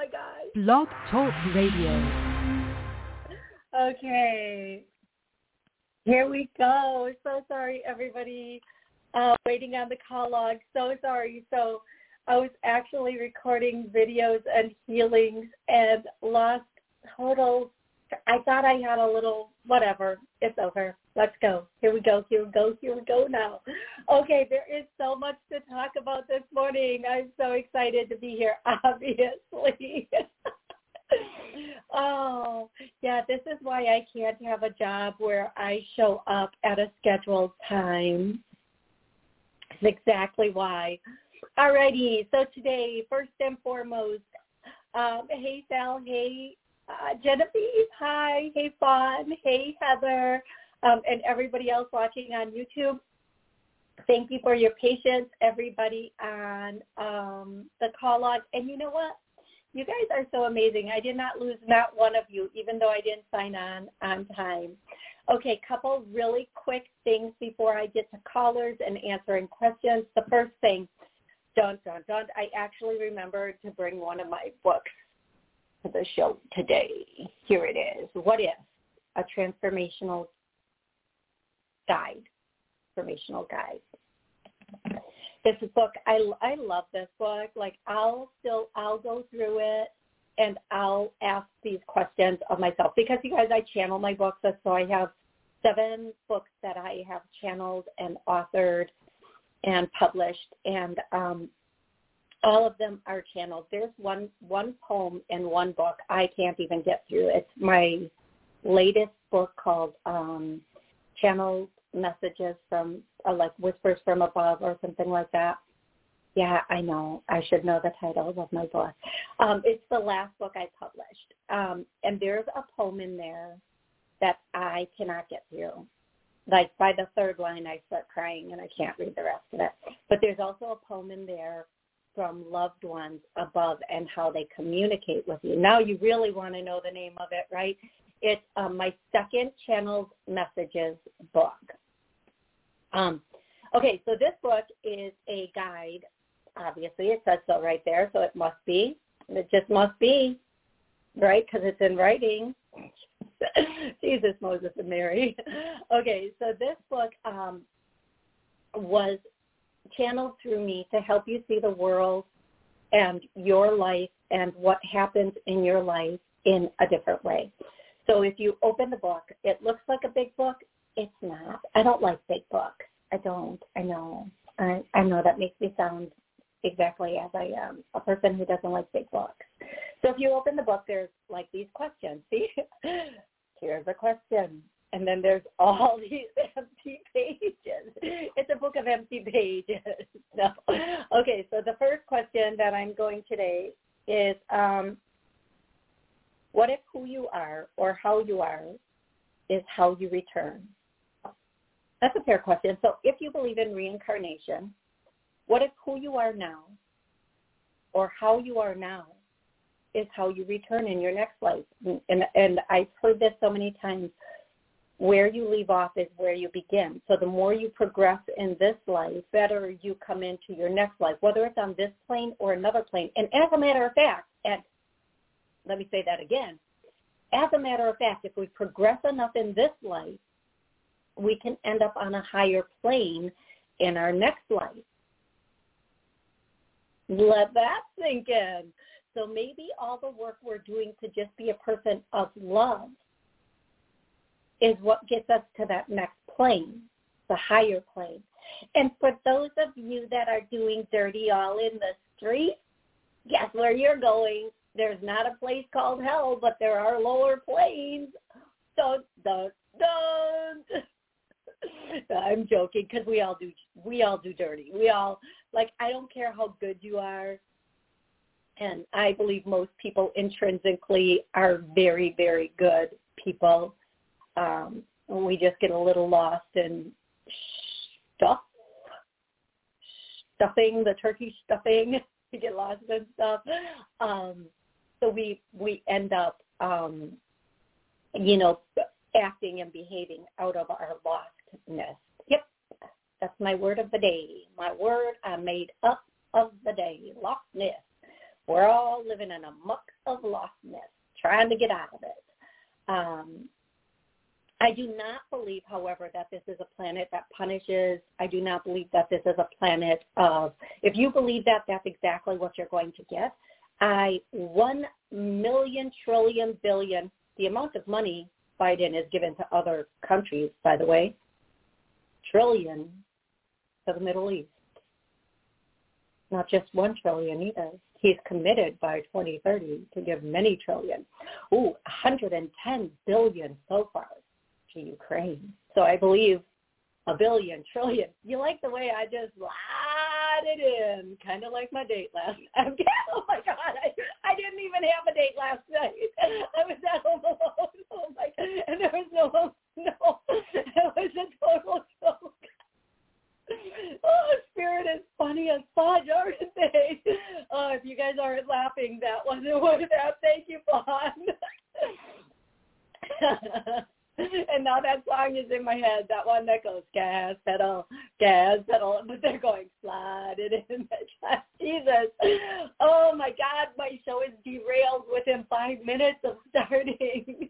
my. Blog Talk Radio. Okay. Here we go. So sorry, everybody. Uh, waiting on the call log. So sorry. So I was actually recording videos and healings and lost total. I thought I had a little whatever. It's over. Let's go. Here we go. Here we go. Here we go now. Okay, there is so much to talk about this morning. I'm so excited to be here, obviously. oh, yeah, this is why I can't have a job where I show up at a scheduled time. That's exactly why. Alrighty, so today, first and foremost, um, hey Sal, hey uh, Genevieve, hi, hey Fawn, hey Heather, um, and everybody else watching on YouTube. Thank you for your patience, everybody on um, the call log. And you know what? You guys are so amazing. I did not lose not one of you, even though I didn't sign on on time. Okay, couple really quick things before I get to callers and answering questions. The first thing, dun, dun, dun, I actually remembered to bring one of my books to the show today. Here it is. What if a transformational guide, informational guide. This book, I, I love this book. Like I'll still, I'll go through it and I'll ask these questions of myself because you guys, I channel my books. So I have seven books that I have channeled and authored and published and um, all of them are channeled. There's one one poem in one book I can't even get through. It's my latest book called um, Channeled messages from uh, like whispers from above or something like that. Yeah, I know. I should know the title of my book. Um, it's the last book I published, um, and there's a poem in there that I cannot get through. Like by the third line, I start crying and I can't read the rest of it. But there's also a poem in there from loved ones above and how they communicate with you. Now you really want to know the name of it, right? It's um, my second channeled messages book. Um, okay, so this book is a guide. Obviously, it says so right there, so it must be. It just must be, right? Because it's in writing. Jesus, Moses, and Mary. okay, so this book um, was channeled through me to help you see the world and your life and what happens in your life in a different way. So if you open the book, it looks like a big book. It's not. I don't like big books. I don't. I know. I, I know that makes me sound exactly as I am, a person who doesn't like big books. So if you open the book, there's like these questions. See, here's a question. And then there's all these empty pages. It's a book of empty pages. no. Okay, so the first question that I'm going today is, um, what if who you are or how you are is how you return? That's a fair question. So if you believe in reincarnation, what if who you are now or how you are now is how you return in your next life? And, and I've heard this so many times. Where you leave off is where you begin. So the more you progress in this life, better you come into your next life, whether it's on this plane or another plane. And as a matter of fact, and let me say that again, as a matter of fact, if we progress enough in this life, we can end up on a higher plane in our next life. Let that sink in. So maybe all the work we're doing to just be a person of love is what gets us to that next plane, the higher plane. And for those of you that are doing dirty all in the street, guess where you're going? There's not a place called hell, but there are lower planes. Dun, dun, dun. I'm joking because we all do we all do dirty. We all like I don't care how good you are, and I believe most people intrinsically are very very good people. Um, we just get a little lost in stuff, stuffing the turkey stuffing. we get lost in stuff, um, so we we end up, um, you know, acting and behaving out of our lost lostness. Yep, that's my word of the day. My word I made up of the day, lostness. We're all living in a muck of lostness, trying to get out of it. Um, I do not believe, however, that this is a planet that punishes. I do not believe that this is a planet of, if you believe that, that's exactly what you're going to get. I, one million trillion billion, the amount of money Biden is given to other countries, by the way, trillion to the Middle East. Not just one trillion either. He's committed by 2030 to give many trillion. Ooh, 110 billion so far to Ukraine. So I believe a billion, trillion. You like the way I just slide it in, kind of like my date last night. oh my God, I didn't even have a date last night. I was at home alone. Oh my, and there was no, no, it was a total joke. Oh, spirit is funny as fudge, aren't they? Oh, if you guys aren't laughing, that wasn't what that. Thank you, Fawn. and now that song is in my head. That one that goes gas pedal, gas pedal, but they're going slide it in. Jesus, oh my God, my show is derailed within five minutes of starting.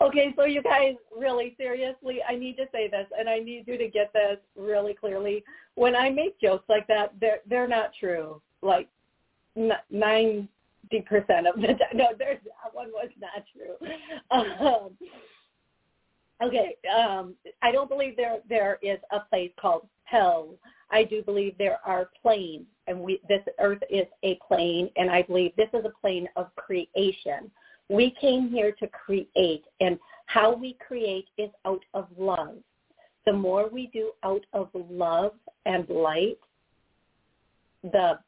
okay, so you guys, really seriously, I need to say this, and I need you to get this really clearly. When I make jokes like that, they're they're not true. Like nine percent of the time. No, there's that one was not true. Um, okay, um, I don't believe there there is a place called hell. I do believe there are planes, and we this earth is a plane, and I believe this is a plane of creation. We came here to create, and how we create is out of love. The more we do out of love and light, the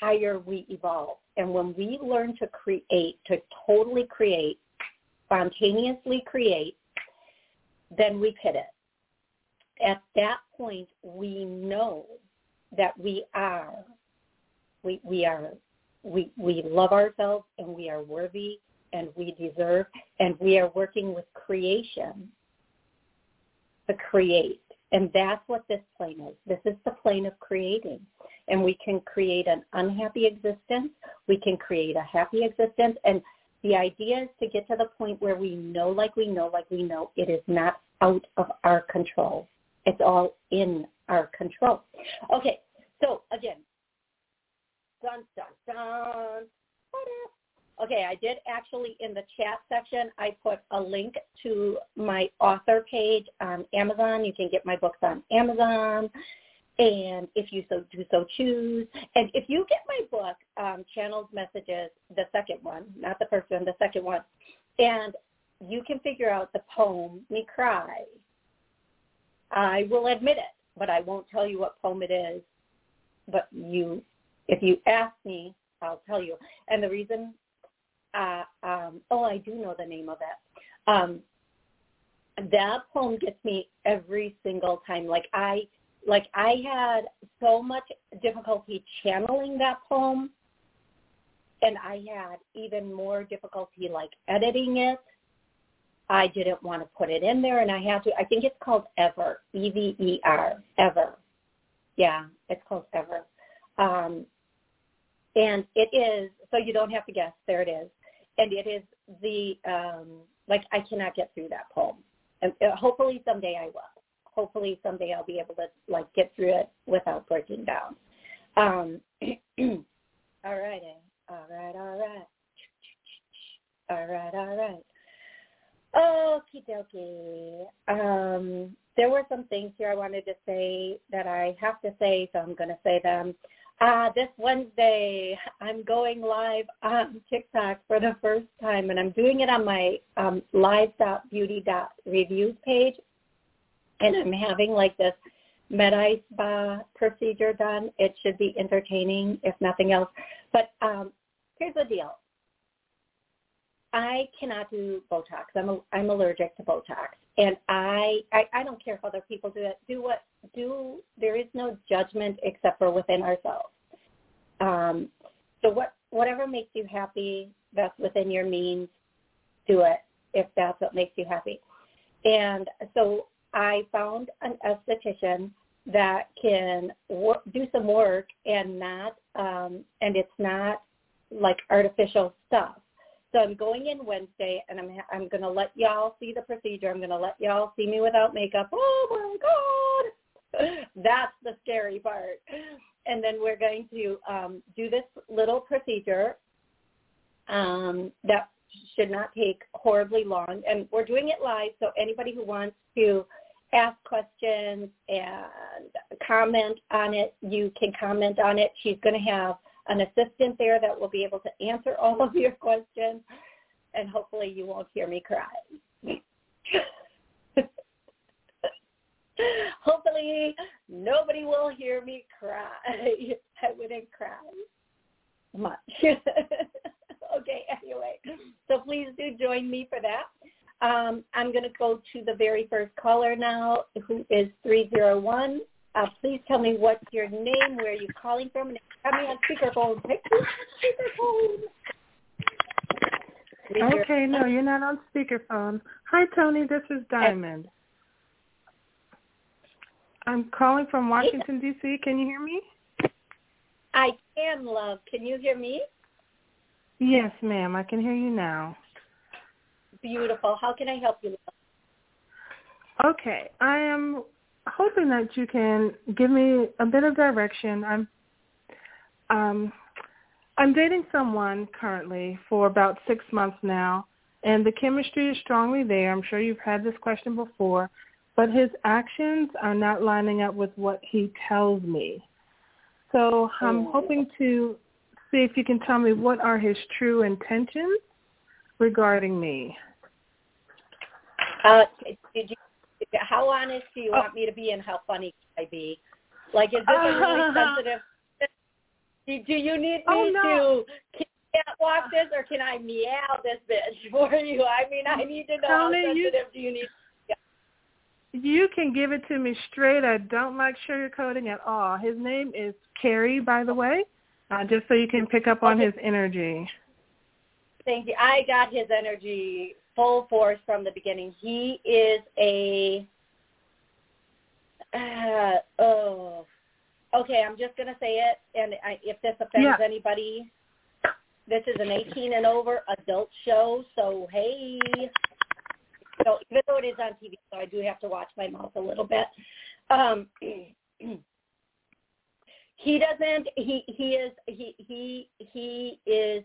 higher we evolve. And when we learn to create, to totally create, spontaneously create, then we hit it. At that point, we know that we are, we, we are, we, we love ourselves and we are worthy and we deserve and we are working with creation to create. And that's what this plane is. This is the plane of creating and we can create an unhappy existence. We can create a happy existence. And the idea is to get to the point where we know like we know like we know it is not out of our control. It's all in our control. Okay, so again, dun, dun, dun. Okay, I did actually in the chat section, I put a link to my author page on Amazon. You can get my books on Amazon and if you so do so choose. And if you get my book, um, Channeled Messages, the second one, not the first one, the second one, and you can figure out the poem Me Cry, I will admit it, but I won't tell you what poem it is. But you, if you ask me, I'll tell you. And the reason, uh, um, oh, I do know the name of it. Um, that poem gets me every single time. Like I like I had so much difficulty channeling that poem and I had even more difficulty like editing it. I didn't want to put it in there and I had to I think it's called Ever, E V E R, Ever. Yeah, it's called Ever. Um and it is so you don't have to guess, there it is. And it is the um like I cannot get through that poem. And uh, hopefully someday I will hopefully someday I'll be able to like get through it without breaking down. Um, all right, all right, all right, all right, all right. Okie dokie. Um, there were some things here I wanted to say that I have to say, so I'm going to say them. Uh, this Wednesday, I'm going live on TikTok for the first time, and I'm doing it on my um, live.beauty.reviews page and I'm having like this med spa procedure done. It should be entertaining, if nothing else. But um, here's the deal. I cannot do Botox. I'm a, I'm allergic to Botox, and I, I I don't care if other people do it. Do what do. There is no judgment except for within ourselves. Um, so what whatever makes you happy, that's within your means. Do it if that's what makes you happy. And so I found an esthetician that can wor- do some work and not um, and it's not like artificial stuff. So I'm going in Wednesday, and I'm I'm to let y'all see the procedure. I'm to let y'all see me without makeup. Oh my God, that's the scary part. And then we're going to um, do this little procedure um, that should not take horribly long. And we're doing it live, so anybody who wants to ask questions and comment on it, you can comment on it. She's going to have an assistant there that will be able to answer all of your questions, and hopefully you won't hear me cry. hopefully nobody will hear me cry. I wouldn't cry much. okay, anyway. So please do join me for that. Um, I'm going to go to the very first caller now, who is 301. Uh, please tell me what's your name, where are you calling from, and have me on speakerphone. speakerphone. Okay, no, you're not on speakerphone. Hi, Toni. This is Diamond. I'm calling from Washington, D.C. Can you hear me? I can, love. Can you hear me? Yes, ma'am. I can hear you now. Beautiful. How can I help you? Okay. I am hoping that you can give me a bit of direction. I'm um I'm dating someone currently for about 6 months now and the chemistry is strongly there. I'm sure you've had this question before, but his actions are not lining up with what he tells me. So I'm oh. hoping to see if you can tell me what are his true intentions regarding me. Uh, did you, how honest do you oh. want me to be and how funny can I be? Like, is this a really sensitive? Do you need oh, me oh, no. to can't walk this or can I meow this bitch for you? I mean, I need to know how sensitive you, do you need you can give it to me straight. I don't like sugarcoating at all. His name is Kerry, by the way uh, just so you can pick up on okay. his energy. Thank you. I got his energy full force from the beginning. He is a uh, oh okay. I'm just gonna say it, and I, if this offends yeah. anybody, this is an 18 and over adult show. So hey, so even though it is on TV, so I do have to watch my mouth a little bit. Um, he doesn't he he is he he he is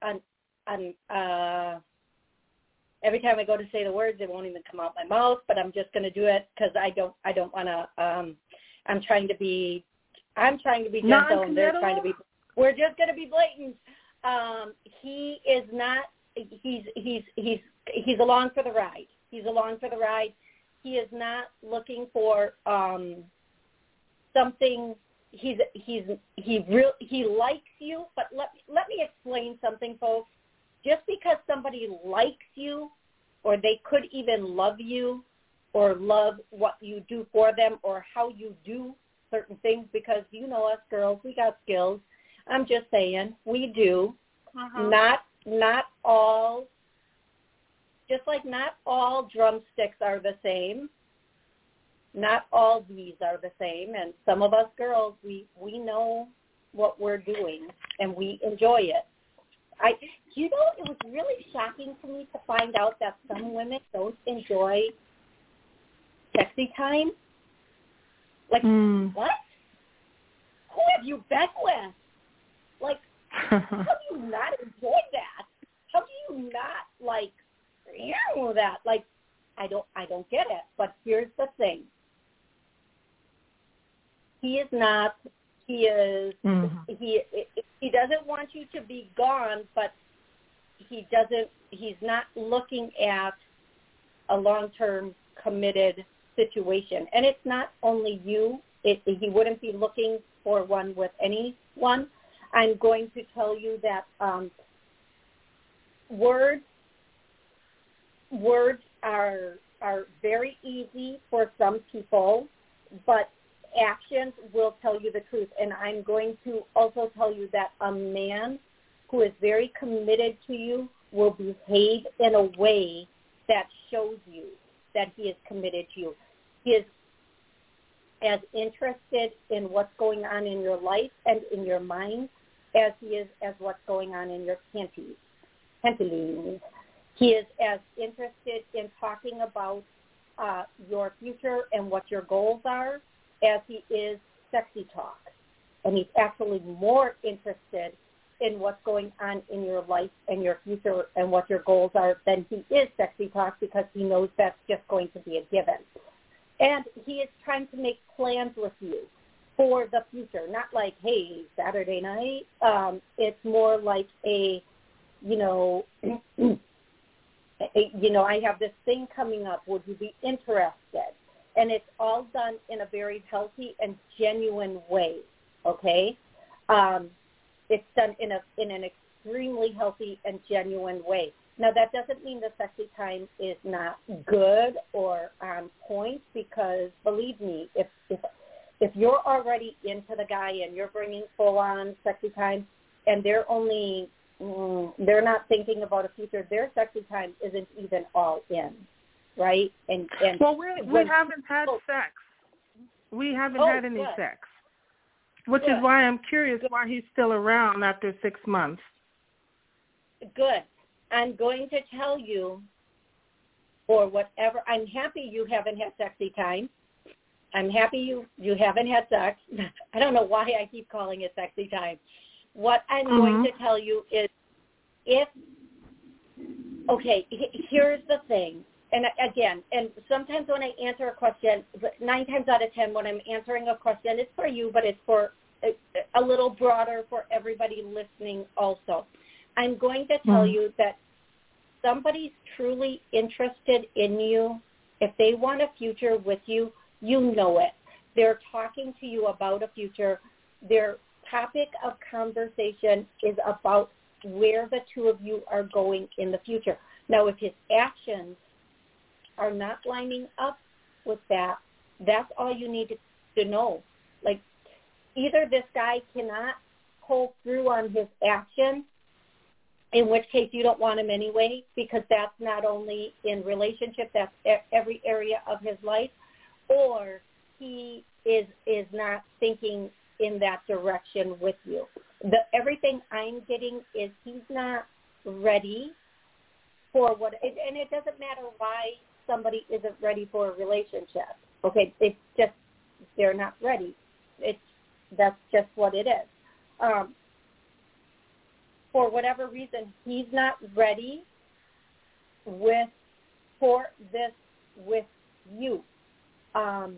an an uh every time I go to say the words it won't even come out my mouth but I'm just going to do it cuz I don't I don't want to um I'm trying to be I'm trying to be gentle and they're trying to be we're just going to be blatant. Um he is not he's he's he's he's along for the ride. He's along for the ride. He is not looking for um something. He's he's he real he likes you, but let let me explain something, folks. Just because somebody likes you, or they could even love you, or love what you do for them, or how you do certain things, because you know us girls, we got skills. I'm just saying, we do. Uh-huh. Not not all. Just like not all drumsticks are the same not all bees are the same and some of us girls we we know what we're doing and we enjoy it i you know it was really shocking to me to find out that some women don't enjoy sexy time. Like mm. what? Who have you been with? Like how do you not enjoy that? How do you not like know that? Like I don't I don't get it. But here's the thing. He is not he is mm-hmm. he he doesn't want you to be gone but he doesn't he's not looking at a long term committed situation and it's not only you it, he wouldn't be looking for one with anyone i'm going to tell you that um words words are are very easy for some people but actions will tell you the truth. And I'm going to also tell you that a man who is very committed to you will behave in a way that shows you that he is committed to you. He is, as interested in what's going on in your life and in your mind as he is as what's going on in your panties. Panties. He is as interested in talking about uh, your future and what your goals are as he is sexy talk. And he's actually more interested in what's going on in your life and your future and what your goals are than he is sexy talk because he knows that's just going to be a given. And he is trying to make plans with you for the future, not like, hey, Saturday night. Um, it's more like a, you know, you know, I have this thing coming up. Would you be interested? And it's all done in a very healthy and genuine way. Okay, um, it's done in a in an extremely healthy and genuine way. Now that doesn't mean the sexy time is not good or on point because believe me, if if if you're already into the guy and you're bringing full on sexy time and they're only mm, they're not thinking about a future, their sexy time isn't even all in, right? And and well, we we haven't had oh, sex. We haven't oh, had any good. sex, which good. is why I'm curious why he's still around after six months. Good. I'm going to tell you, or whatever. I'm happy you haven't had sexy time. I'm happy you you haven't had sex. I don't know why I keep calling it sexy time. What I'm mm-hmm. going to tell you is, if okay, here's the thing. And again, and sometimes when I answer a question, nine times out of ten, when I'm answering a question, it's for you, but it's for a, little broader for everybody listening also. I'm going to tell mm-hmm. you that somebody's truly interested in you, if they want a future with you, you know it. They're talking to you about a future. Their topic of conversation is about where the two of you are going in the future. Now, if his actions are not lining up with that, that's all you need to, know. Like, either this guy cannot pull through on his action, in which case you don't want him anyway because that's not only in relationship, that's every area of his life, or he is is not thinking in that direction with you. The everything I'm getting is he's not ready for what, and it doesn't matter why somebody isn't ready for a relationship. Okay, it's just they're not ready. It's that's just what it is. Um, for whatever reason, he's not ready with for this with you. Um,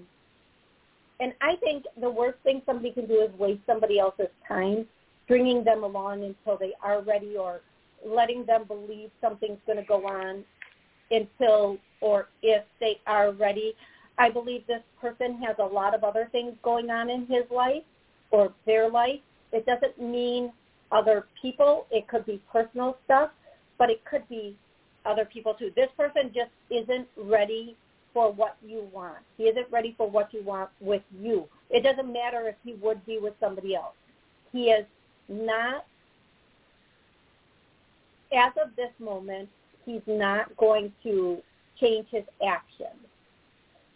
and I think the worst thing somebody can do is waste somebody else's time, stringing them along until they are ready or letting them believe something's going to go on until or if they are ready. I believe this person has a lot of other things going on in his life or their life. It doesn't mean other people. It could be personal stuff, but it could be other people too. This person just isn't ready for what you want. He isn't ready for what you want with you. It doesn't matter if he would be with somebody else. He is not, as of this moment, he's not going to change his actions.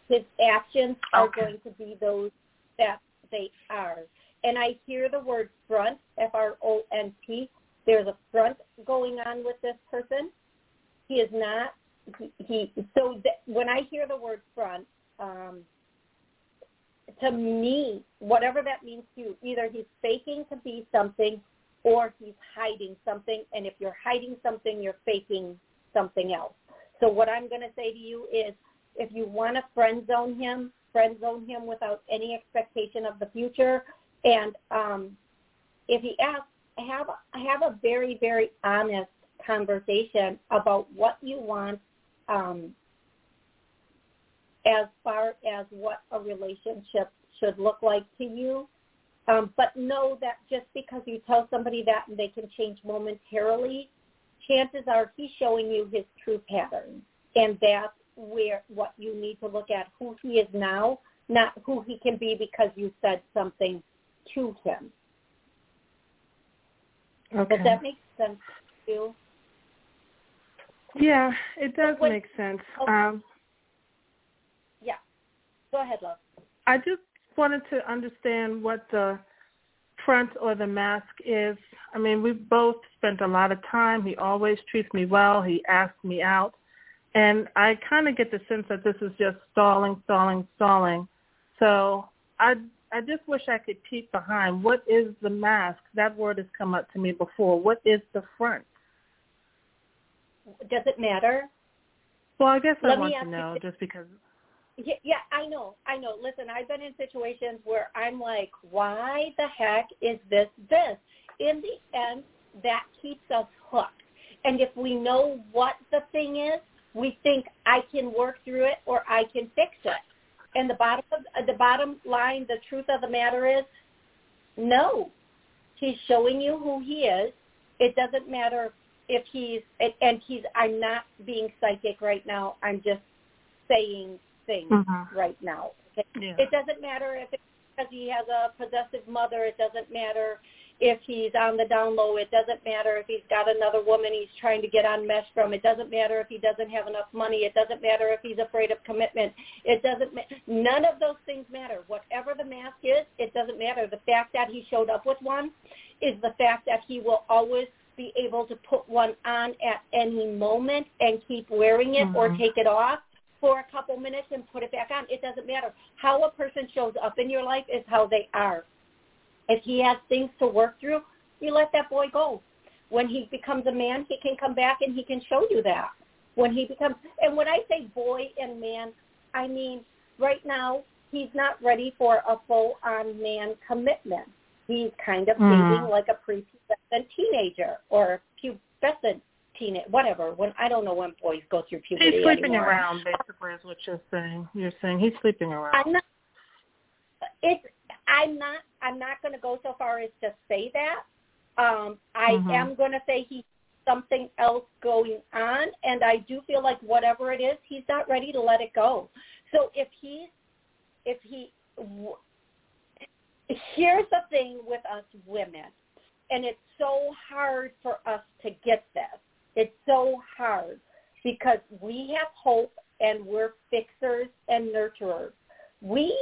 His actions are okay. going to be those that they are and I hear the word front, F-R-O-N-T. There's a front going on with this person. He is not, he, he so th- when I hear the word front, um, to me, whatever that means to you, either he's faking to be something or he's hiding something. And if you're hiding something, you're faking something else. So what I'm going to say to you is if you want to friend zone him, friend zone him without any expectation of the future and um, if he asks, have have a very very honest conversation about what you want um, as far as what a relationship should look like to you. Um, but know that just because you tell somebody that and they can change momentarily, chances are he's showing you his true pattern. And that's where what you need to look at who he is now, not who he can be because you said something to him. Okay. Does that make sense to you? Yeah, it does make sense. Okay. Um, yeah. Go ahead, love. I just wanted to understand what the front or the mask is. I mean, we've both spent a lot of time. He always treats me well. He asks me out. And I kind of get the sense that this is just stalling, stalling, stalling. So I I just wish I could peek behind. What is the mask? That word has come up to me before. What is the front? Does it matter? Well, I guess Let I want to know just because. Yeah, yeah, I know, I know. Listen, I've been in situations where I'm like, why the heck is this this? In the end, that keeps us hooked. And if we know what the thing is, we think I can work through it or I can fix it. And the bottom of, uh, the bottom line, the truth of the matter is, no. He's showing you who he is. It doesn't matter if he's and he's. I'm not being psychic right now. I'm just saying things mm-hmm. right now. Okay? Yeah. It doesn't matter if it's because he has a possessive mother. It doesn't matter if he's on the down low. It doesn't matter if he's got another woman he's trying to get on mesh from. It doesn't matter if he doesn't have enough money. It doesn't matter if he's afraid of commitment. It doesn't ma- none of those things matter. Whatever the mask is, it doesn't matter. The fact that he showed up with one is the fact that he will always be able to put one on at any moment and keep wearing it mm-hmm. or take it off for a couple minutes and put it back on. It doesn't matter. How a person shows up in your life is how they are. If he has things to work through, you let that boy go. When he becomes a man, he can come back and he can show you that. When he becomes, and when I say boy and man, I mean right now he's not ready for a full-on man commitment. He's kind of mm. dating like a prepubescent teenager or pubescent teenage, whatever. When I don't know when boys go through puberty. He's sleeping anymore. around, basically, is what you're saying. You're saying he's sleeping around. I'm not. It's I'm not I'm not going to go so far as to say that. Um, I mm-hmm. am going to say he's something else going on, and I do feel like whatever it is, he's not ready to let it go. So if he's if he here's the thing with us women, and it's so hard for us to get this. It's so hard because we have hope and we're fixers and nurturers. We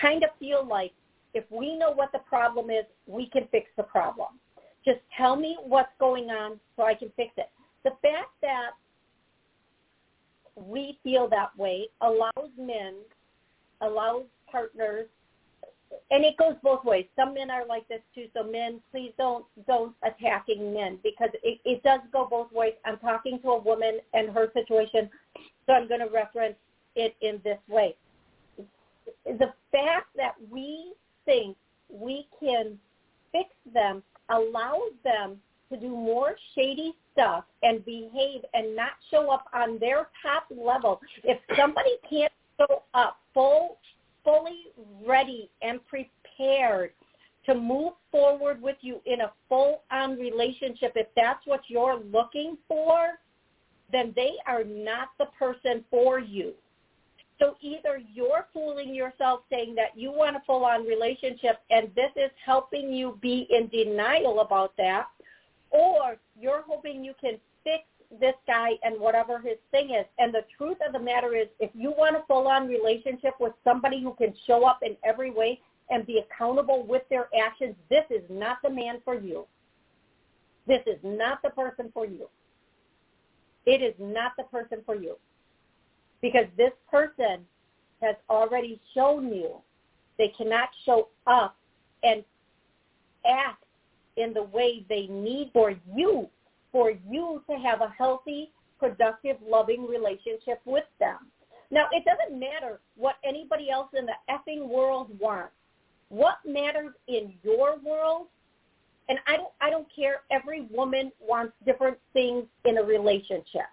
kind of feel like if we know what the problem is, we can fix the problem. Just tell me what's going on so I can fix it. The fact that we feel that way allows men, allows partners, and it goes both ways. Some men are like this too. So men, please don't don't attacking men because it, it does go both ways. I'm talking to a woman and her situation, so I'm going to reference it in this way. The fact that we think we can fix them allows them to do more shady stuff and behave and not show up on their top level. If somebody can't show up full, fully ready and prepared to move forward with you in a full-on relationship, if that's what you're looking for, then they are not the person for you. So either you're fooling yourself saying that you want a full-on relationship and this is helping you be in denial about that, or you're hoping you can fix this guy and whatever his thing is. And the truth of the matter is if you want a full-on relationship with somebody who can show up in every way and be accountable with their actions, this is not the man for you. This is not the person for you. It is not the person for you because this person has already shown you they cannot show up and act in the way they need for you, for you to have a healthy, productive, loving relationship with them. Now, it doesn't matter what anybody else in the effing world wants. What matters in your world, and I don't, I don't care, every woman wants different things in a relationship.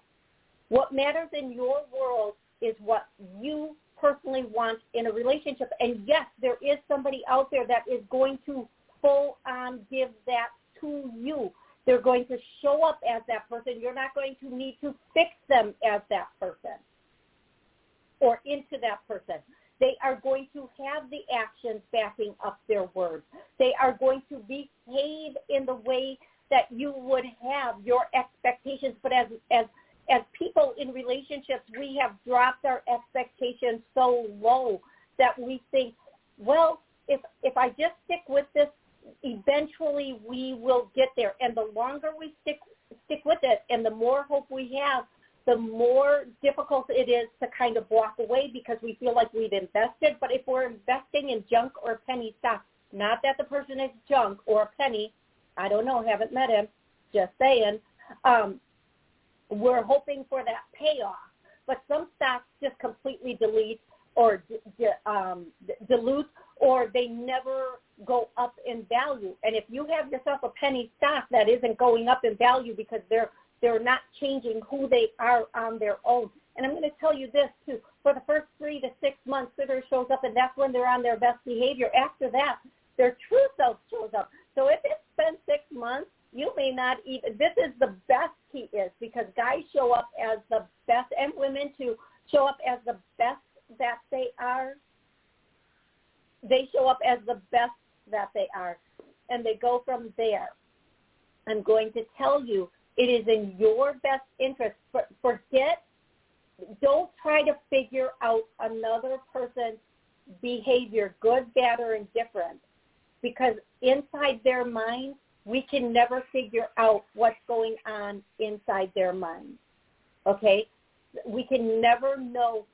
What matters in your world is what you personally want in a relationship. And yes, there is somebody out there that is going to full on give that to you. They're going to show up as that person. You're not going to need to fix them as that person or into that person. They are going to have the actions backing up their words. They are going to behave in the way that you would have your expectations. But as as as people in relationships, we have dropped our expectations so low that we think, well, if if I just stick with this, eventually we will get there. And the longer we stick stick with it, and the more hope we have, the more difficult it is to kind of walk away because we feel like we've invested. But if we're investing in junk or penny stock, not that the person is junk or a penny, I don't know, haven't met him, just saying, um, we're hoping for that payoff. But some stocks just completely delete or d- um, d- dilute or they never go up in value. And if you have yourself a penny stock that isn't going up in value because they're they're not changing who they are on their own. And I'm going to tell you this too. For the first three to six months, Twitter shows up, and that's when they're on their best behavior. After that, their true self shows up. So if it's been six months, you may not even. This is the best he is because guys show up as the best, and women too show up as the best that they are. They show up as the best that they are, and they go from there. I'm going to tell you it is in your best interest. Forget, don't try to figure out another person's behavior, good, bad, or indifferent, because inside their mind, we can never figure out what's going on inside their mind. Okay? We can never know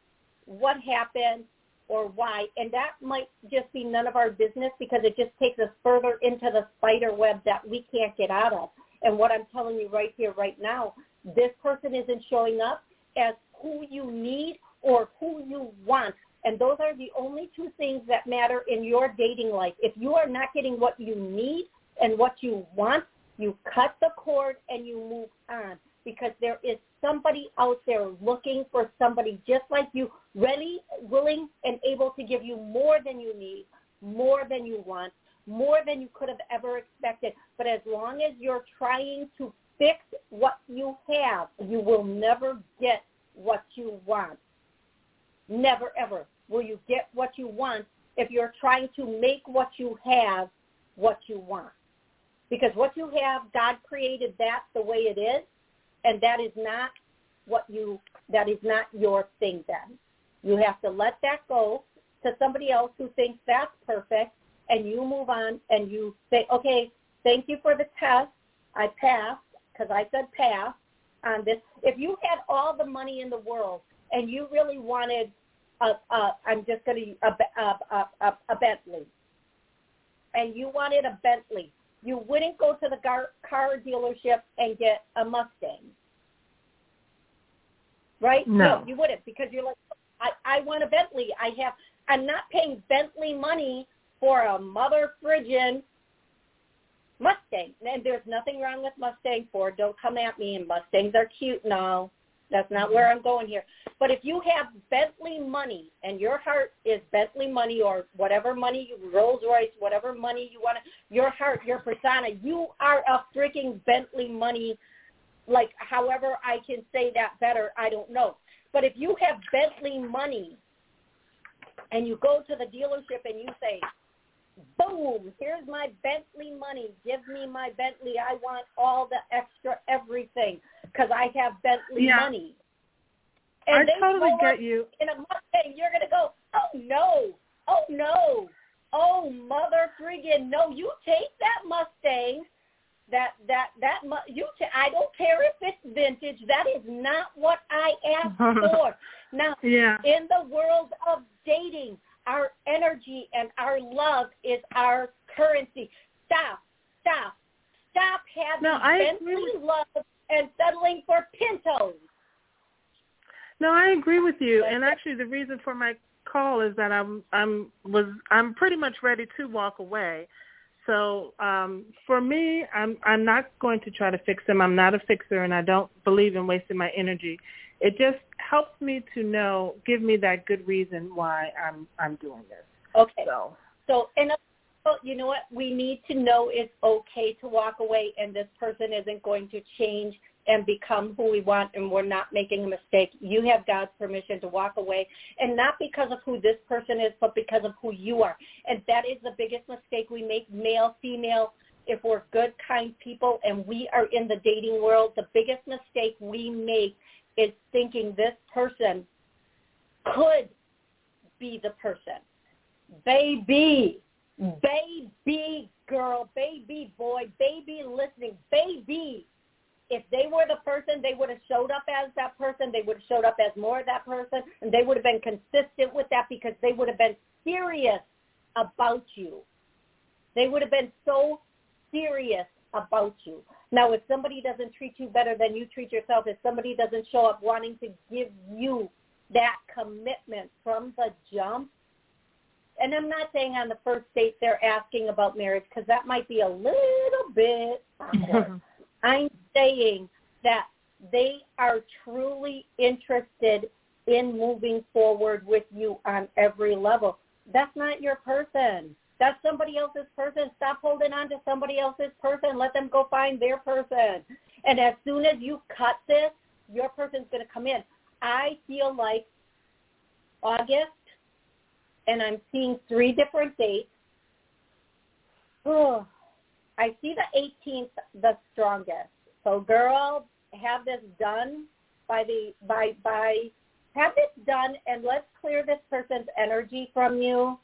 what happened or why. And that might just be none of our business because it just takes us further into the spider web that we can't get out of. And what I'm telling you right here, right now, this person isn't showing up as who you need or who you want. And those are the only two things that matter in your dating life. If you are not getting what you need and what you want, you cut the cord and you move on because there is somebody out there looking for somebody just like you, ready, willing, and able to give you more than you need, more than you want, more than you could have ever expected. But as long as you're trying to fix what you have, you will never get what you want. Never, ever will you get what you want if you're trying to make what you have what you want. Because what you have, God created that the way it is, and that is not what you, that is not your thing then. You have to let that go to somebody else who thinks that's perfect and you move on and you say, okay, thank you for the test. I passed because I said pass on this. If you had all the money in the world and you really wanted a, a I'm just going to a, a, a, a Bentley, and you wanted a Bentley, you wouldn't go to the car, car dealership and get a Mustang, right? No. no, you wouldn't because you're like, I, I want a Bentley. I have. I'm not paying Bentley money for a mother friggin' Mustang. And there's nothing wrong with Mustang Ford. Don't come at me. And Mustangs are cute and all. That's not where I'm going here. But if you have Bentley money and your heart is Bentley money or whatever money, Rolls Royce, whatever money you want to, your heart, your persona, you are a freaking Bentley money. Like, however I can say that better, I don't know. But if you have Bentley money and you go to the dealership and you say, boom, here's my Bentley money. Give me my Bentley. I want all the extra everything because I have Bentley Yeah. money. And I they totally get you. In a Mustang, you're going to go, oh, no, oh, no, oh, mother friggin' no. You take that Mustang, that, that, that, you ta- I don't care if it's vintage. That is not what I asked for. Now, Yeah. in the world of dating, our energy and our love is our currency. Stop, stop, stop having No, I Bentley love and settling for Pintos. No, I agree with you. And actually, the reason for my call is that I'm I'm was I'm pretty much ready to walk away. So um, for me, I'm I'm not going to try to fix them. I'm not a fixer, and I don't believe in wasting my energy. It just helps me to know, give me that good reason why I'm I'm doing this. Okay. So So, and uh, you know what? We need to know it's okay to walk away, and this person isn't going to change and become who we want, and we're not making a mistake. You have God's permission to walk away, and not because of who this person is, but because of who you are. And that is the biggest mistake we make, male, female. If we're good, kind people, and we are in the dating world, the biggest mistake we make is thinking this person could be the person. Baby, baby girl, baby boy, baby listening, baby. If they were the person, they would have showed up as that person. They would have showed up as more of that person, and they would have been consistent with that because they would have been serious about you. They would have been so serious about you. Now, if somebody doesn't treat you better than you treat yourself, if somebody doesn't show up wanting to give you that commitment from the jump, and I'm not saying on the first date they're asking about marriage because that might be a little bit awkward. Mm-hmm. I'm saying that they are truly interested in moving forward with you on every level. That's not your person. That's somebody else's person. Stop holding on to somebody else's person. Let them go find their person. And as soon as you cut this, your person's going to come in. I feel like August, and I'm seeing three different dates. Oh, I see the 18th the strongest. So girl, have this done by the by by have this done and let's clear this person's energy from you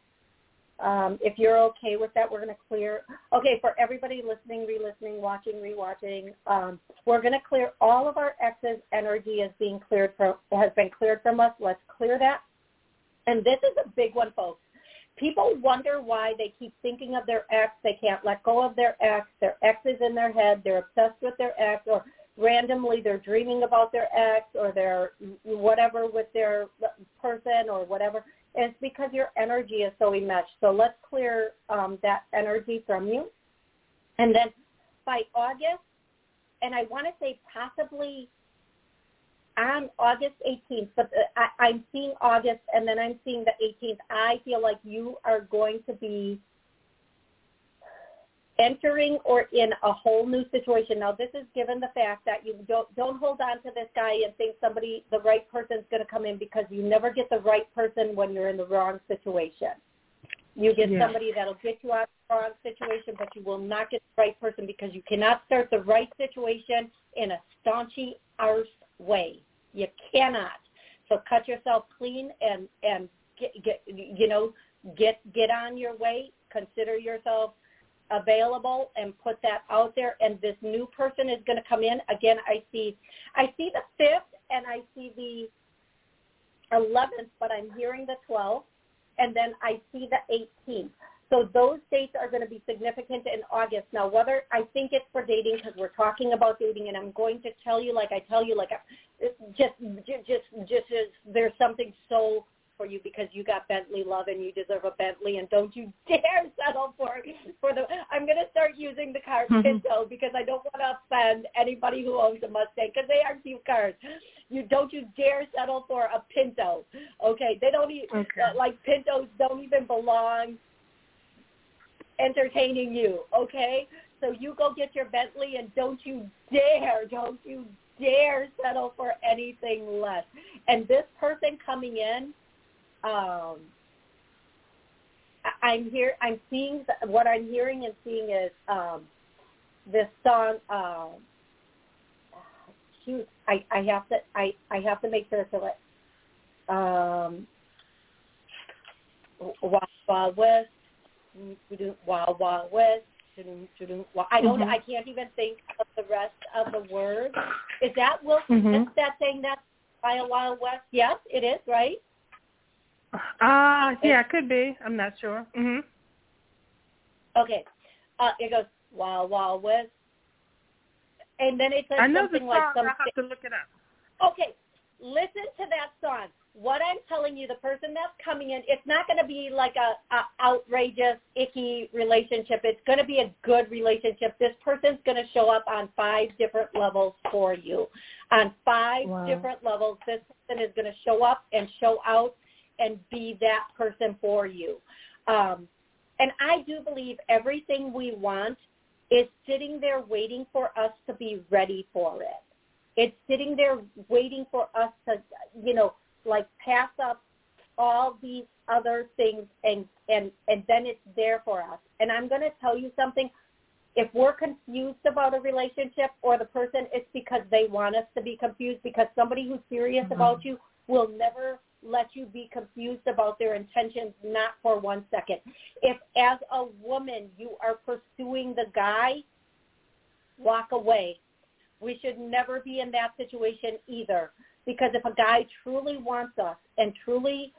um, if you're okay with that, we're going to clear. Okay, for everybody listening, re-listening, watching, rewatching, um, we're going to clear all of our ex's energy as being cleared from has been cleared from us. Let's clear that. And this is a big one, folks. People wonder why they keep thinking of their ex. They can't let go of their ex. Their ex is in their head. They're obsessed with their ex, or randomly they're dreaming about their ex, or they're whatever with their person, or whatever it's because your energy is so enmeshed. So let's clear um, that energy from you. And then by August, and I want to say possibly on August 18th, but uh, I, I'm seeing August and then I'm seeing the 18th. I feel like you are going to be entering or in a whole new situation. Now, this is given the fact that you don't don't hold on to this guy and think somebody the right person is going to come in because you never get the right person when you're in the wrong situation. You get yeah. somebody that'll get you out of the wrong situation, but you will not get the right person because you cannot start the right situation in a staunchy arse way. You cannot. So cut yourself clean and and get, get you know get get on your way. Consider yourself available and put that out there and this new person is going to come in again i see i see the 5th and i see the 11th but i'm hearing the 12th and then i see the 18th so those dates are going to be significant in august now whether i think it's for dating because we're talking about dating and i'm going to tell you like i tell you like just just just as there's something so for you because you got Bentley love and you deserve a Bentley and don't you dare settle for for the I'm going to start using the car mm-hmm. Pinto because I don't want to offend anybody who owns a Mustang because they are cute cars. You don't you dare settle for a Pinto. Okay, they don't even okay. uh, like Pintos don't even belong entertaining you, okay? So you go get your Bentley and don't you dare, don't you dare settle for anything less. And this person coming in um, I'm here. I'm seeing what I'm hearing and seeing is um, this song. Uh, shoot, I, I have to. I, I have to make sure to let. Um, Wild West, Wild Wild West. I don't. Mm-hmm. I can't even think of the rest of the words. Is that Will Smith mm-hmm. that saying that Wild Wild West? Yes, it is. Right. Ah, uh, yeah, it could be. I'm not sure. Mhm. Okay. Uh, it goes Wild Wild West, and then it says I know something the song. like something. I have to look it up. Okay, listen to that song. What I'm telling you, the person that's coming in, it's not going to be like a, a outrageous, icky relationship. It's going to be a good relationship. This person's going to show up on five different levels for you. On five wow. different levels, this person is going to show up and show out and be that person for you. Um, and I do believe everything we want is sitting there waiting for us to be ready for it. It's sitting there waiting for us to, you know, like pass up all these other things and and and then it's there for us. And I'm going to tell you something. If we're confused about a relationship or the person, it's because they want us to be confused because somebody who's serious mm-hmm. about you will never let you be confused about their intentions, not for one second. If as a woman you are pursuing the guy, walk away. We should never be in that situation either. Because if a guy truly wants us and truly,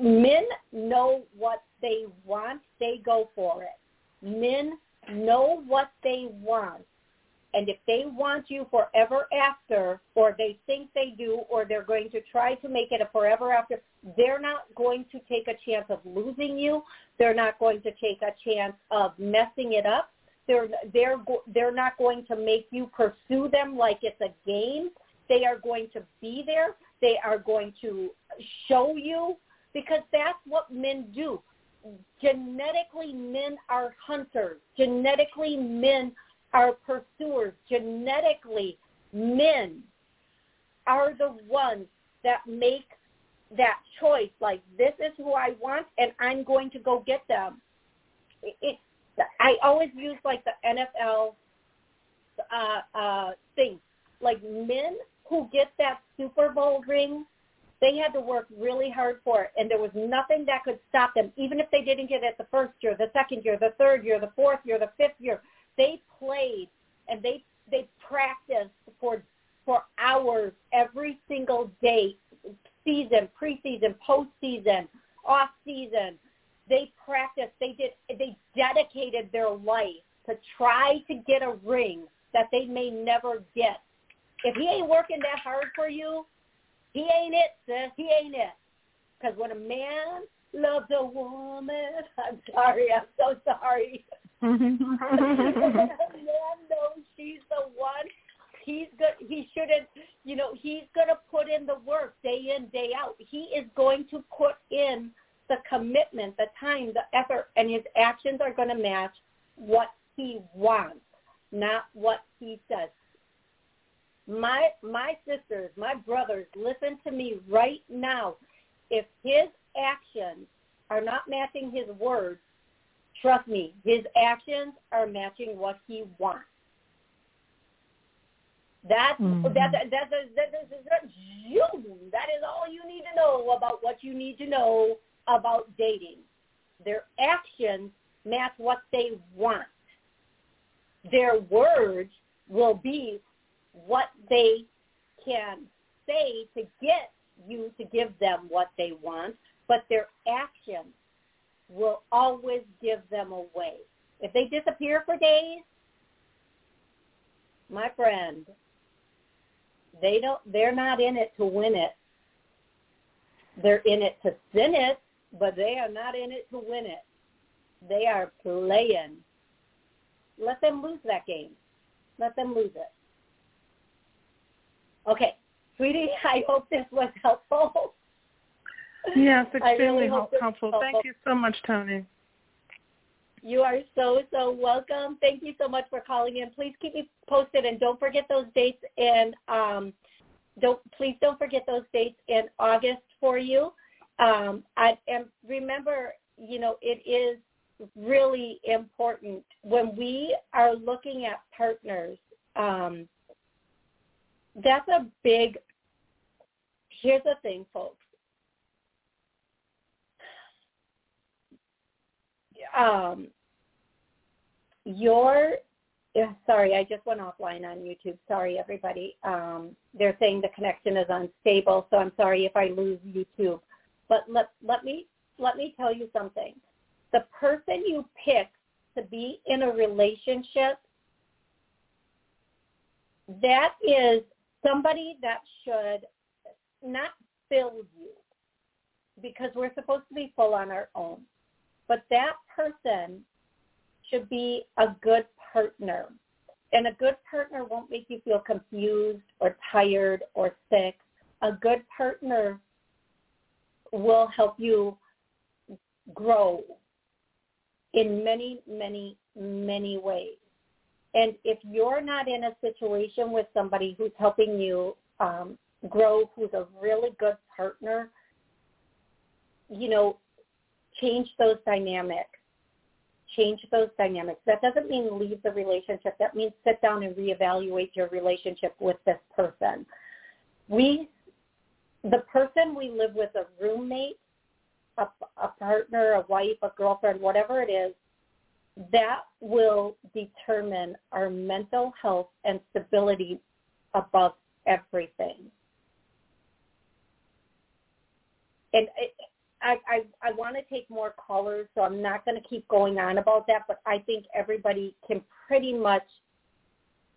men know what they want, they go for it. Men know what they want and if they want you forever after, or they think they do, or they're going to try to make it a forever after, they're not going to take a chance of losing you. They're not going to take a chance of messing it up. They're they're they're not going to make you pursue them like it's a game. They are going to be there. They are going to show you because that's what men do. Genetically, men are hunters. Genetically, men are pursuers. Genetically, men are the ones that make that choice. Like this is who I want, and I'm going to go get them. It, it I always use like the NFL uh, uh, thing. Like men who get that Super Bowl ring, they had to work really hard for it, and there was nothing that could stop them. Even if they didn't get it the first year, the second year, the third year, the fourth year, the fifth year, they played and they they practiced for for hours every single day, season, preseason, postseason, off season. They practiced. They did. They dedicated their life to try to get a ring that they may never get. If he ain't working that hard for you, he ain't it, sis. He ain't it. Because when a man loves a woman, I'm sorry. I'm so sorry. A man knows she's the one. He's good. He shouldn't. You know, he's to put in the work day in day out. He is going to put in the commitment, the time, the effort, and his actions are going to match what he wants, not what he says. My my sisters, my brothers, listen to me right now. If his actions are not matching his words, Trust me, his actions are matching what he wants. That's mm-hmm. that, that, that, that, that, that, that, that is all you need to know about what you need to know about dating. Their actions match what they want. Their words will be what they can say to get you to give them what they want, but their actions will always give them away. If they disappear for days, my friend, they don't they're not in it to win it. They're in it to sin it, but they are not in it to win it. They are playing. Let them lose that game. Let them lose it. Okay, sweetie, I hope this was helpful. Yes, extremely really helpful. Thank you so much, Toni. You are so, so welcome. Thank you so much for calling in. Please keep me posted and don't forget those dates and um, don't please don't forget those dates in August for you. Um, I, and remember, you know, it is really important when we are looking at partners. Um, that's a big. Here's the thing, folks. um, your sorry, I just went offline on YouTube. Sorry, everybody. Um, they're saying the connection is unstable, so I'm sorry if I lose YouTube. But let let me let me tell you something. The person you pick to be in a relationship, that is somebody that should not fill you because we're supposed to be full on our own. But that person should be a good partner. And a good partner won't make you feel confused or tired or sick. A good partner will help you grow in many, many, many ways. And if you're not in a situation with somebody who's helping you um, grow, who's a really good partner, you know, change those dynamics. Change those dynamics. That doesn't mean leave the relationship. That means sit down and reevaluate your relationship with this person. We the person we live with, a roommate, a, a partner, a wife, a girlfriend, whatever it is, that will determine our mental health and stability above everything. And I, I, I want to take more callers, so I'm not going to keep going on about that, but I think everybody can pretty much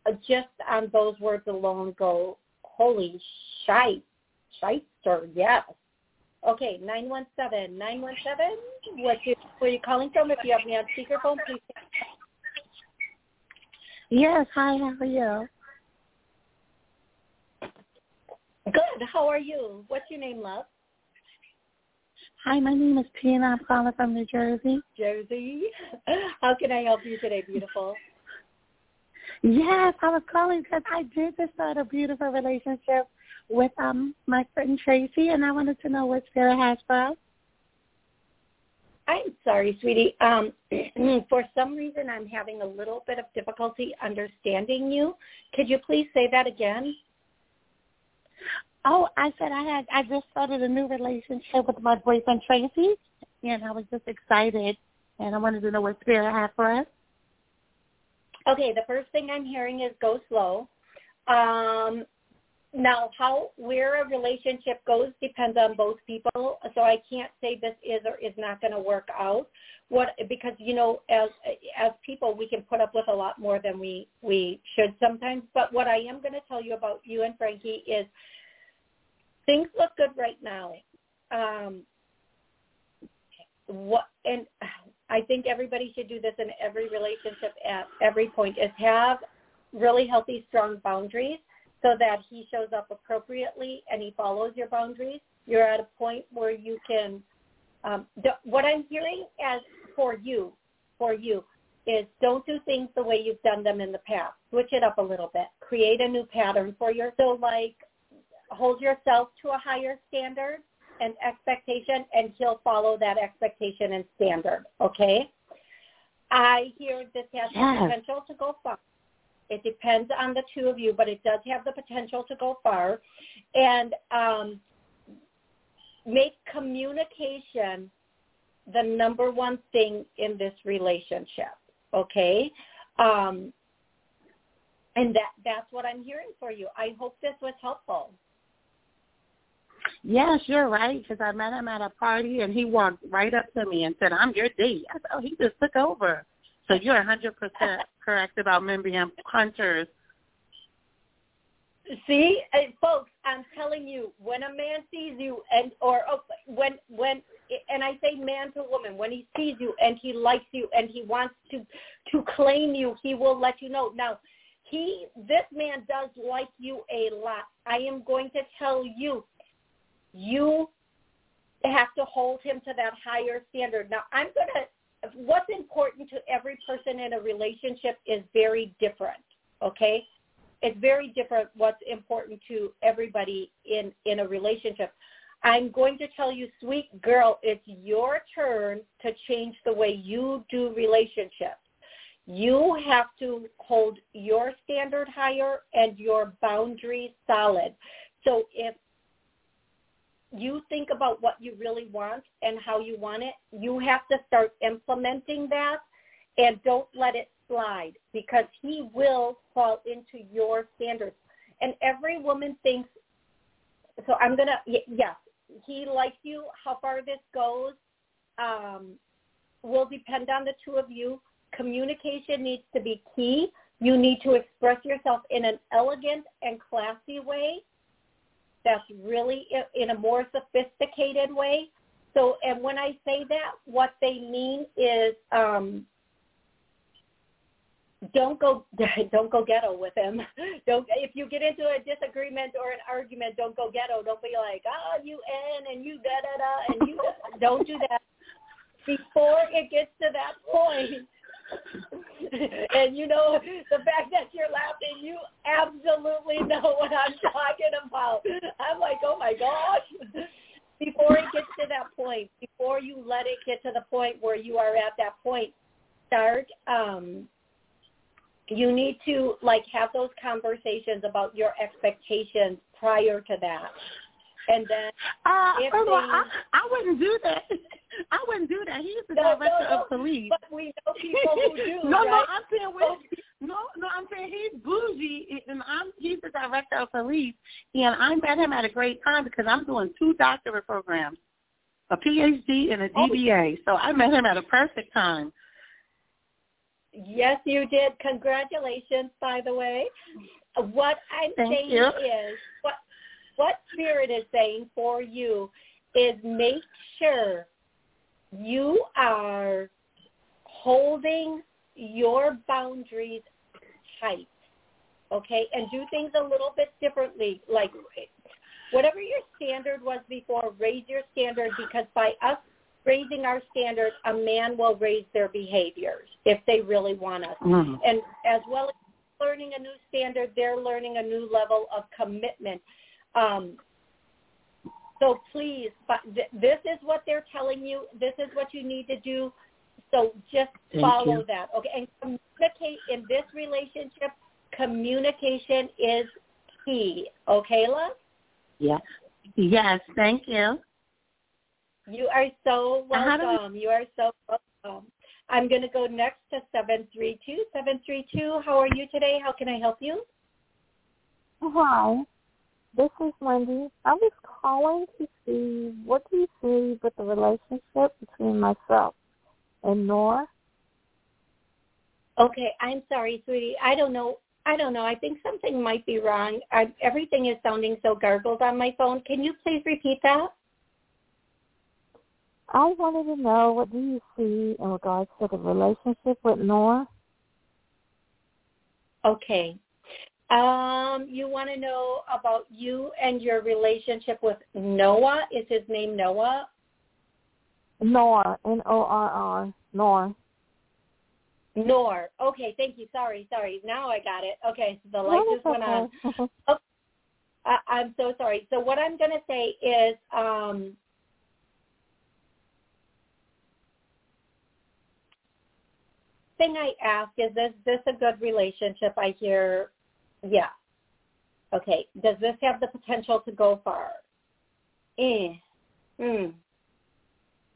uh, just on those words alone go, holy shite, shyster, yes. Okay, 917, 917, what you, where are you calling from? If you have me on speakerphone, please. Yes, hi, how are you? Good, how are you? What's your name, love? Hi, my name is Tina. I'm calling from New Jersey. Jersey. How can I help you today, beautiful? Yes, I was calling because I did just start a beautiful relationship with um my friend Tracy, and I wanted to know what Spirit has for us. I'm sorry, sweetie. Um, for some reason, I'm having a little bit of difficulty understanding you. Could you please say that again? Oh, I said I had I just started a new relationship with my boyfriend Tracy, and I was just excited, and I wanted to know what Spirit had for us. Okay, the first thing I'm hearing is go slow. Um, now, how where a relationship goes depends on both people. So I can't say this is or is not going to work out. What because you know as as people we can put up with a lot more than we we should sometimes. But what I am going to tell you about you and Frankie is things look good right now. Um, what and I think everybody should do this in every relationship at every point is have really healthy, strong boundaries so that he shows up appropriately and he follows your boundaries. You're at a point where you can. Um, what I'm hearing as for you, for you, is don't do things the way you've done them in the past. Switch it up a little bit. Create a new pattern for yourself. So like hold yourself to a higher standard and expectation and he'll follow that expectation and standard. Okay? I hear this has yes. the potential to go far. It depends on the two of you, but it does have the potential to go far. And um, make communication the number one thing in this relationship. Okay? Um, and that that's what I'm hearing for you. I hope this was helpful. Yes, you're right. Because I met him at a party and he walked right up to me and said, "I'm your date." I "Oh, he just took over." So you're 100% correct about men being hunters. See, and folks, I'm telling you, when a man sees you, and or oh, when when and I say man to woman, when he sees you and he likes you and he wants to to claim you, he will let you know. Now, he this man does like you a lot. I am going to tell you, you have to hold him to that higher standard. Now, I'm going to what's important to every person in a relationship is very different. Okay, it's very different what's important to everybody in in a relationship. I'm going to tell you, sweet girl, it's your turn to change the way you do relationships. You have to hold your standard higher and your boundaries solid. So if you think about what you really want and how you want it, you have to start implementing that and don't let it slide because he will fall into your standards. And every woman thinks, so I'm going to, yes, he likes you. How far this goes um, will depend on the two of you. Communication needs to be key. You need to express yourself in an elegant and classy way that's really in a more sophisticated way. So, and when I say that, what they mean is um, don't go don't go ghetto with him. Don't if you get into a disagreement or an argument, don't go ghetto. Don't be like, oh, you N and you da da da and you don't do that. Before it gets to that point, and you know the fact that you're laughing, you absolutely know what I'm talking about. I'm like, oh my gosh. Before it gets to that point, before you let it get to the point where you are at that point, start. Um, you need to like have those conversations about your expectations prior to that. And then uh, if they, I, I wouldn't do that. I wouldn't do that. He's the no, director no, no, of police. But we know people who do. no, right? no, I'm saying with, no, no, I'm saying he's bougie, and I'm he's the director of police, and I met him at a great time because I'm doing two doctorate programs, a PhD and a DBA. So I met him at a perfect time. Yes, you did. Congratulations, by the way. What I'm Thank saying you. is what what Spirit is saying for you is make sure you are holding your boundaries tight. Okay? And do things a little bit differently. Like whatever your standard was before, raise your standard because by us raising our standard, a man will raise their behaviors if they really want us. Mm. And as well as learning a new standard, they're learning a new level of commitment. Um, so please, but th- this is what they're telling you. This is what you need to do. So just Thank follow you. that, okay? And communicate in this relationship. Communication is key. Okay, love. Yes. Yes. Thank you. You are so How do we- welcome. You are so welcome. I'm going to go next to 732. 732, how are you today? How can I help you? Hi, this is Wendy. I was calling to see what do you see with the relationship between myself and Nora? Okay, I'm sorry, sweetie. I don't know. I don't know. I think something might be wrong. I, everything is sounding so gargled on my phone. Can you please repeat that? I wanted to know what do you see in regards to the relationship with Nora? Okay. Um, you want to know about you and your relationship with Noah? Is his name Noah? Nora, N-O-R-R, Nora. Nor. Okay, thank you. Sorry, sorry. Now I got it. Okay, so the light No, just went on. okay. I, I'm so sorry. So what I'm going to say is, um, thing I ask is, is this a good relationship? I hear, yeah. Okay. Does this have the potential to go far? Eh. Hmm.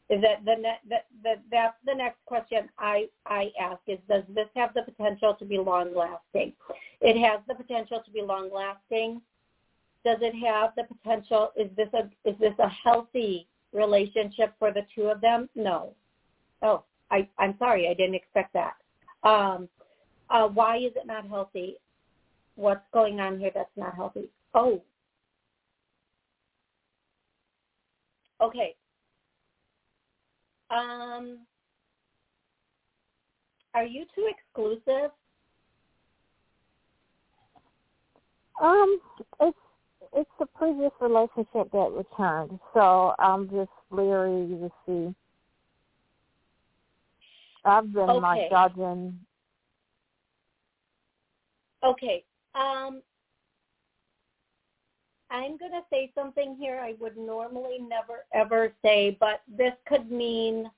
Is that the, ne- that, that that's the next question I I ask is does this have the potential to be long lasting? It has the potential to be long lasting. Does it have the potential? Is this a is this a healthy relationship for the two of them? No. Oh, I I'm sorry, I didn't expect that. Um, uh, why is it not healthy? What's going on here that's not healthy? Oh. Okay. Um, are you too exclusive? Um, it's it's the previous relationship that returned, so I'm just leery to see. I've been Okay. like dodging. Okay. Um, I'm going to say something here I would normally never ever say, but this could mean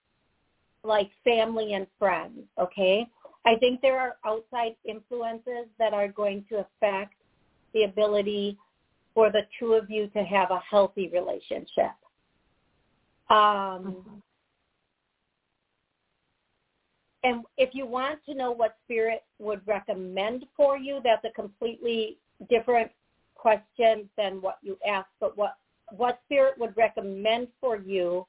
like family and friends, okay? I think there are outside influences that are going to affect the ability for the two of you to have a healthy relationship. Um, and if you want to know what spirit would recommend for you, that's a completely different question than what you asked. But what what spirit would recommend for you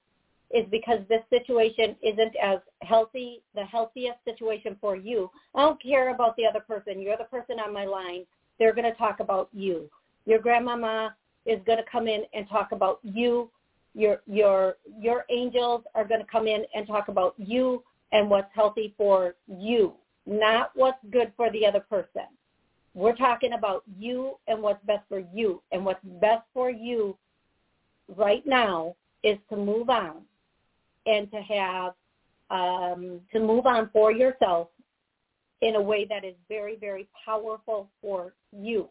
is because this situation isn't as healthy, the healthiest situation for you. I don't care about the other person. You're the person on my line. They're going to talk about you. Your grandmama is going to come in and talk about you. Your your your angels are going to come in and talk about you and what's healthy for you, not what's good for the other person. We're talking about you and what's best for you. And what's best for you right now is to move on and to have, um, to move on for yourself in a way that is very, very powerful for you.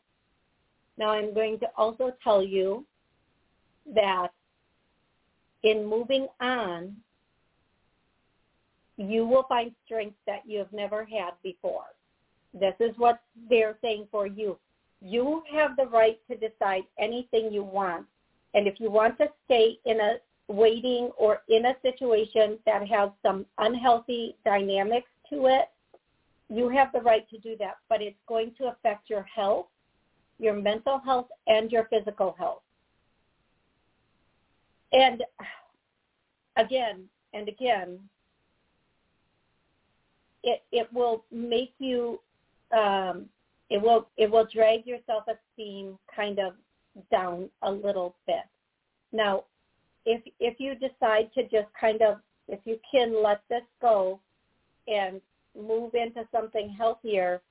Now I'm going to also tell you that in moving on, you will find strength that you have never had before. This is what they're saying for you. You have the right to decide anything you want And if you want to stay in a waiting or in a situation that has some unhealthy dynamics to it, you have the right to do that, but it's going to affect your health, your mental health, and your physical health. And again and again, it it will make you um, it will it will drag your self esteem kind of down a little bit. Now, if if you decide to just kind of if you can let this go and move into something healthier,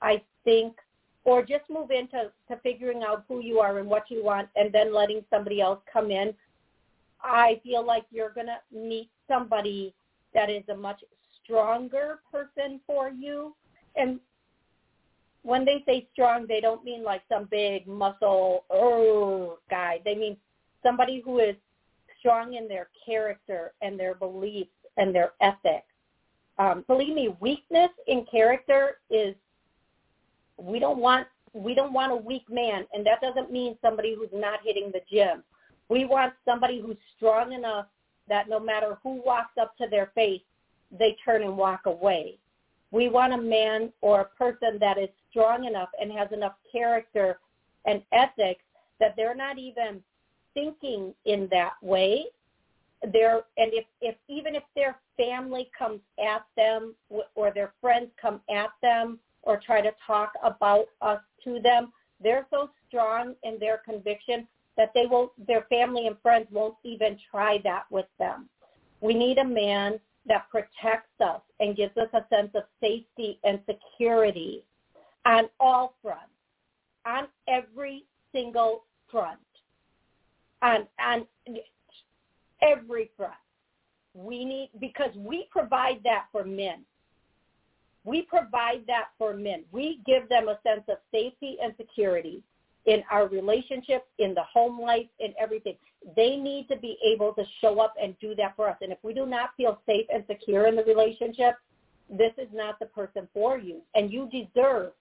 I think or just move into to figuring out who you are and what you want and then letting somebody else come in, I feel like you're going to meet somebody that is a much stronger person for you. And when they say strong, they don't mean like some big muscle oh guy. They mean somebody who is strong in their character and their beliefs and their ethics. Um, believe me, weakness in character is we don't want we don't want a weak man, and that doesn't mean somebody who's not hitting the gym. We want somebody who's strong enough that no matter who walks up to their face, they turn and walk away. We want a man or a person that is strong enough and has enough character and ethics that they're not even thinking in that way. They're, and if, if even if their family comes at them or their friends come at them or try to talk about us to them, they're so strong in their conviction that they won't, their family and friends won't even try that with them. We need a man that protects us and gives us a sense of safety and security on all fronts, on every single front, on, on every front. We need, because we provide that for men. We provide that for men. We give them a sense of safety and security in our relationships, in the home life, in everything. They need to be able to show up and do that for us. And if we do not feel safe and secure in the relationship, this is not the person for you. And you deserve,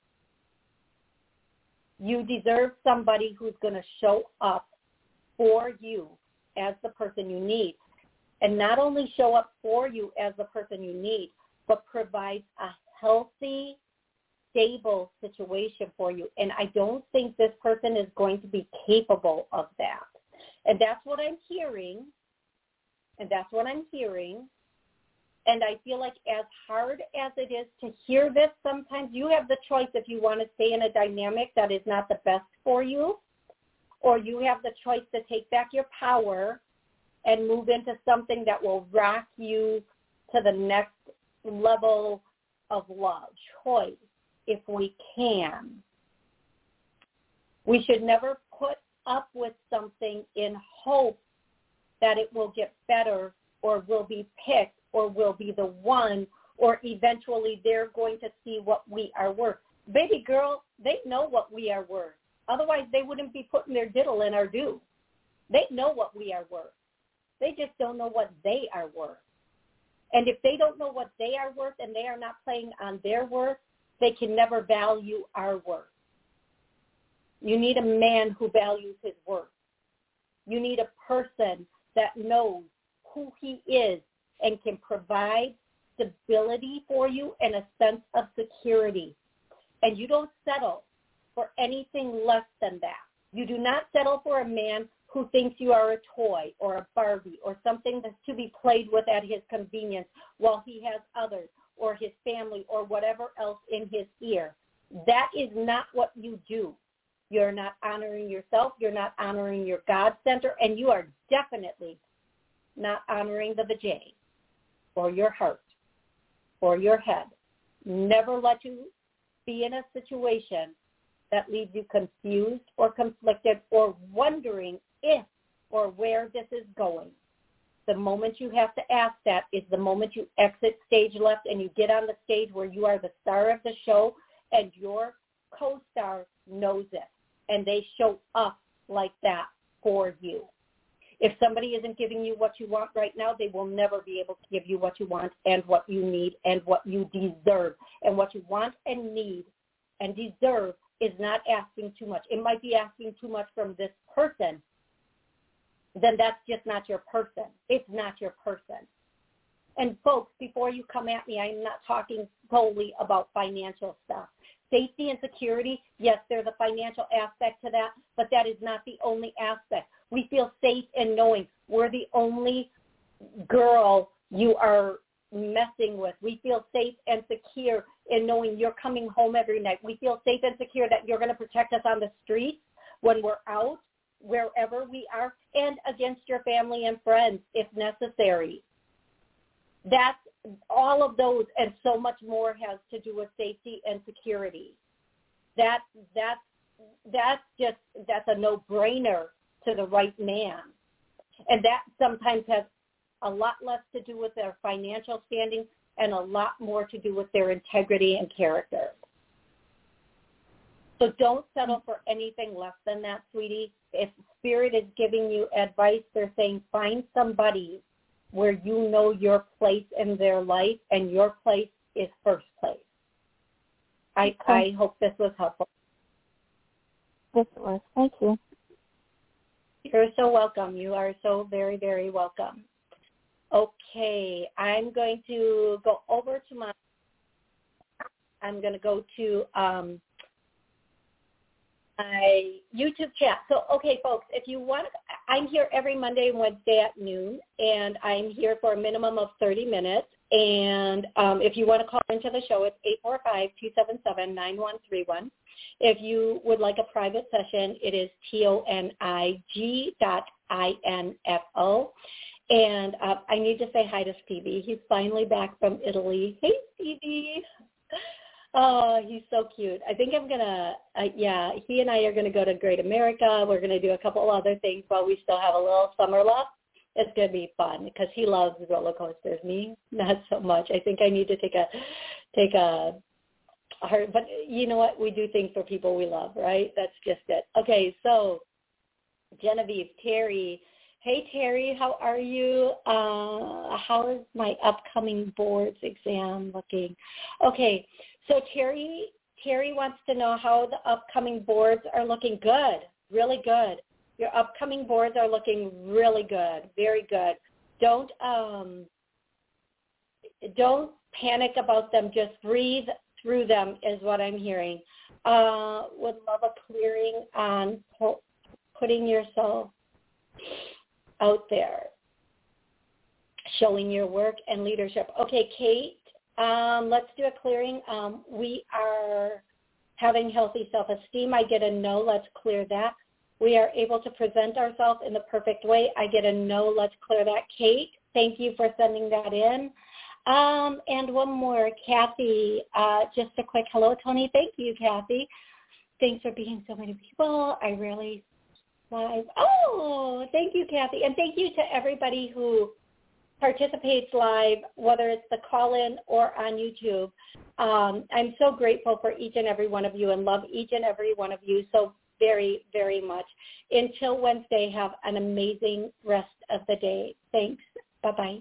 you deserve somebody who's going to show up for you as the person you need. And not only show up for you as the person you need, but provide a healthy stable situation for you. And I don't think this person is going to be capable of that. And that's what I'm hearing. And that's what I'm hearing. And I feel like as hard as it is to hear this, sometimes you have the choice if you want to stay in a dynamic that is not the best for you, or you have the choice to take back your power and move into something that will rock you to the next level of love. Choice if we can. We should never put up with something in hope that it will get better or will be picked or will be the one or eventually they're going to see what we are worth. Baby girl, they know what we are worth. Otherwise they wouldn't be putting their diddle in our due. They know what we are worth. They just don't know what they are worth. And if they don't know what they are worth and they are not playing on their worth, they can never value our worth. You need a man who values his worth. You need a person that knows who he is and can provide stability for you and a sense of security. And you don't settle for anything less than that. You do not settle for a man who thinks you are a toy or a Barbie or something that's to be played with at his convenience while he has others or his family or whatever else in his ear. That is not what you do. You're not honoring yourself. You're not honoring your God center. And you are definitely not honoring the vajay or your heart or your head. Never let you be in a situation that leaves you confused or conflicted or wondering if or where this is going the moment you have to ask that is the moment you exit stage left and you get on the stage where you are the star of the show and your co-star knows it and they show up like that for you. If somebody isn't giving you what you want right now, they will never be able to give you what you want and what you need and what you deserve. And what you want and need and deserve is not asking too much. It might be asking too much from this person, then that's just not your person. It's not your person. And folks, before you come at me, I'm not talking solely about financial stuff. Safety and security, yes, there's a financial aspect to that, but that is not the only aspect. We feel safe in knowing we're the only girl you are messing with. We feel safe and secure in knowing you're coming home every night. We feel safe and secure that you're going to protect us on the streets when we're out, wherever we are, and against your family and friends if necessary. That's all of those and so much more has to do with safety and security. That that's that's just that's a no-brainer to the right man, and that sometimes has a lot less to do with their financial standing and a lot more to do with their integrity and character. So don't settle for anything less than that, sweetie. If Spirit is giving you advice, they're saying find somebody where you know your place in their life and your place is first place. I, I hope this was helpful. Yes, it was. Thank you. You're so welcome. You are so very, very welcome. Okay, I'm going to go over to my, I'm going to go to um, my YouTube chat. So, okay, folks, if you want, I'm here every Monday and Wednesday at noon, and I'm here for a minimum of 30 minutes. And um, if you want to call into the show, it's 845-277-9131. If you would like a private session, it is T-O-N-I-G dot I-N-F-O. And uh, I need to say hi to Stevie. He's finally back from Italy. Hey, Stevie. Oh, he's so cute. I think I'm gonna, uh, yeah, he and I are gonna go to Great America. We're gonna do a couple other things while we still have a little summer left. It's gonna be fun because he loves roller coasters. Me, not so much. I think I need to take a, take a, hard, but you know what? We do things for people we love, right? That's just it. Okay, so Genevieve, Terry, Hey Terry, how are you? Uh, how is my upcoming boards exam looking? Okay, so Terry, Terry wants to know how the upcoming boards are looking. Good, really good. Your upcoming boards are looking really good, very good. Don't um, don't panic about them. Just breathe through them, is what I'm hearing. Uh, would love a clearing on putting yourself out there, showing your work and leadership. Okay, Kate, um, let's do a clearing. Um, we are having healthy self-esteem. I get a no. Let's clear that. We are able to present ourselves in the perfect way. I get a no. Let's clear that. Kate, thank you for sending that in. Um, and one more, Kathy. Uh, just a quick hello, Toni. Thank you, Kathy. Thanks for being so many people. I really live. Oh, thank you, Kathy, and thank you to everybody who participates live, whether it's the call-in or on YouTube. Um, I'm so grateful for each and every one of you and love each and every one of you so very, very much. Until Wednesday, have an amazing rest of the day. Thanks. Bye-bye.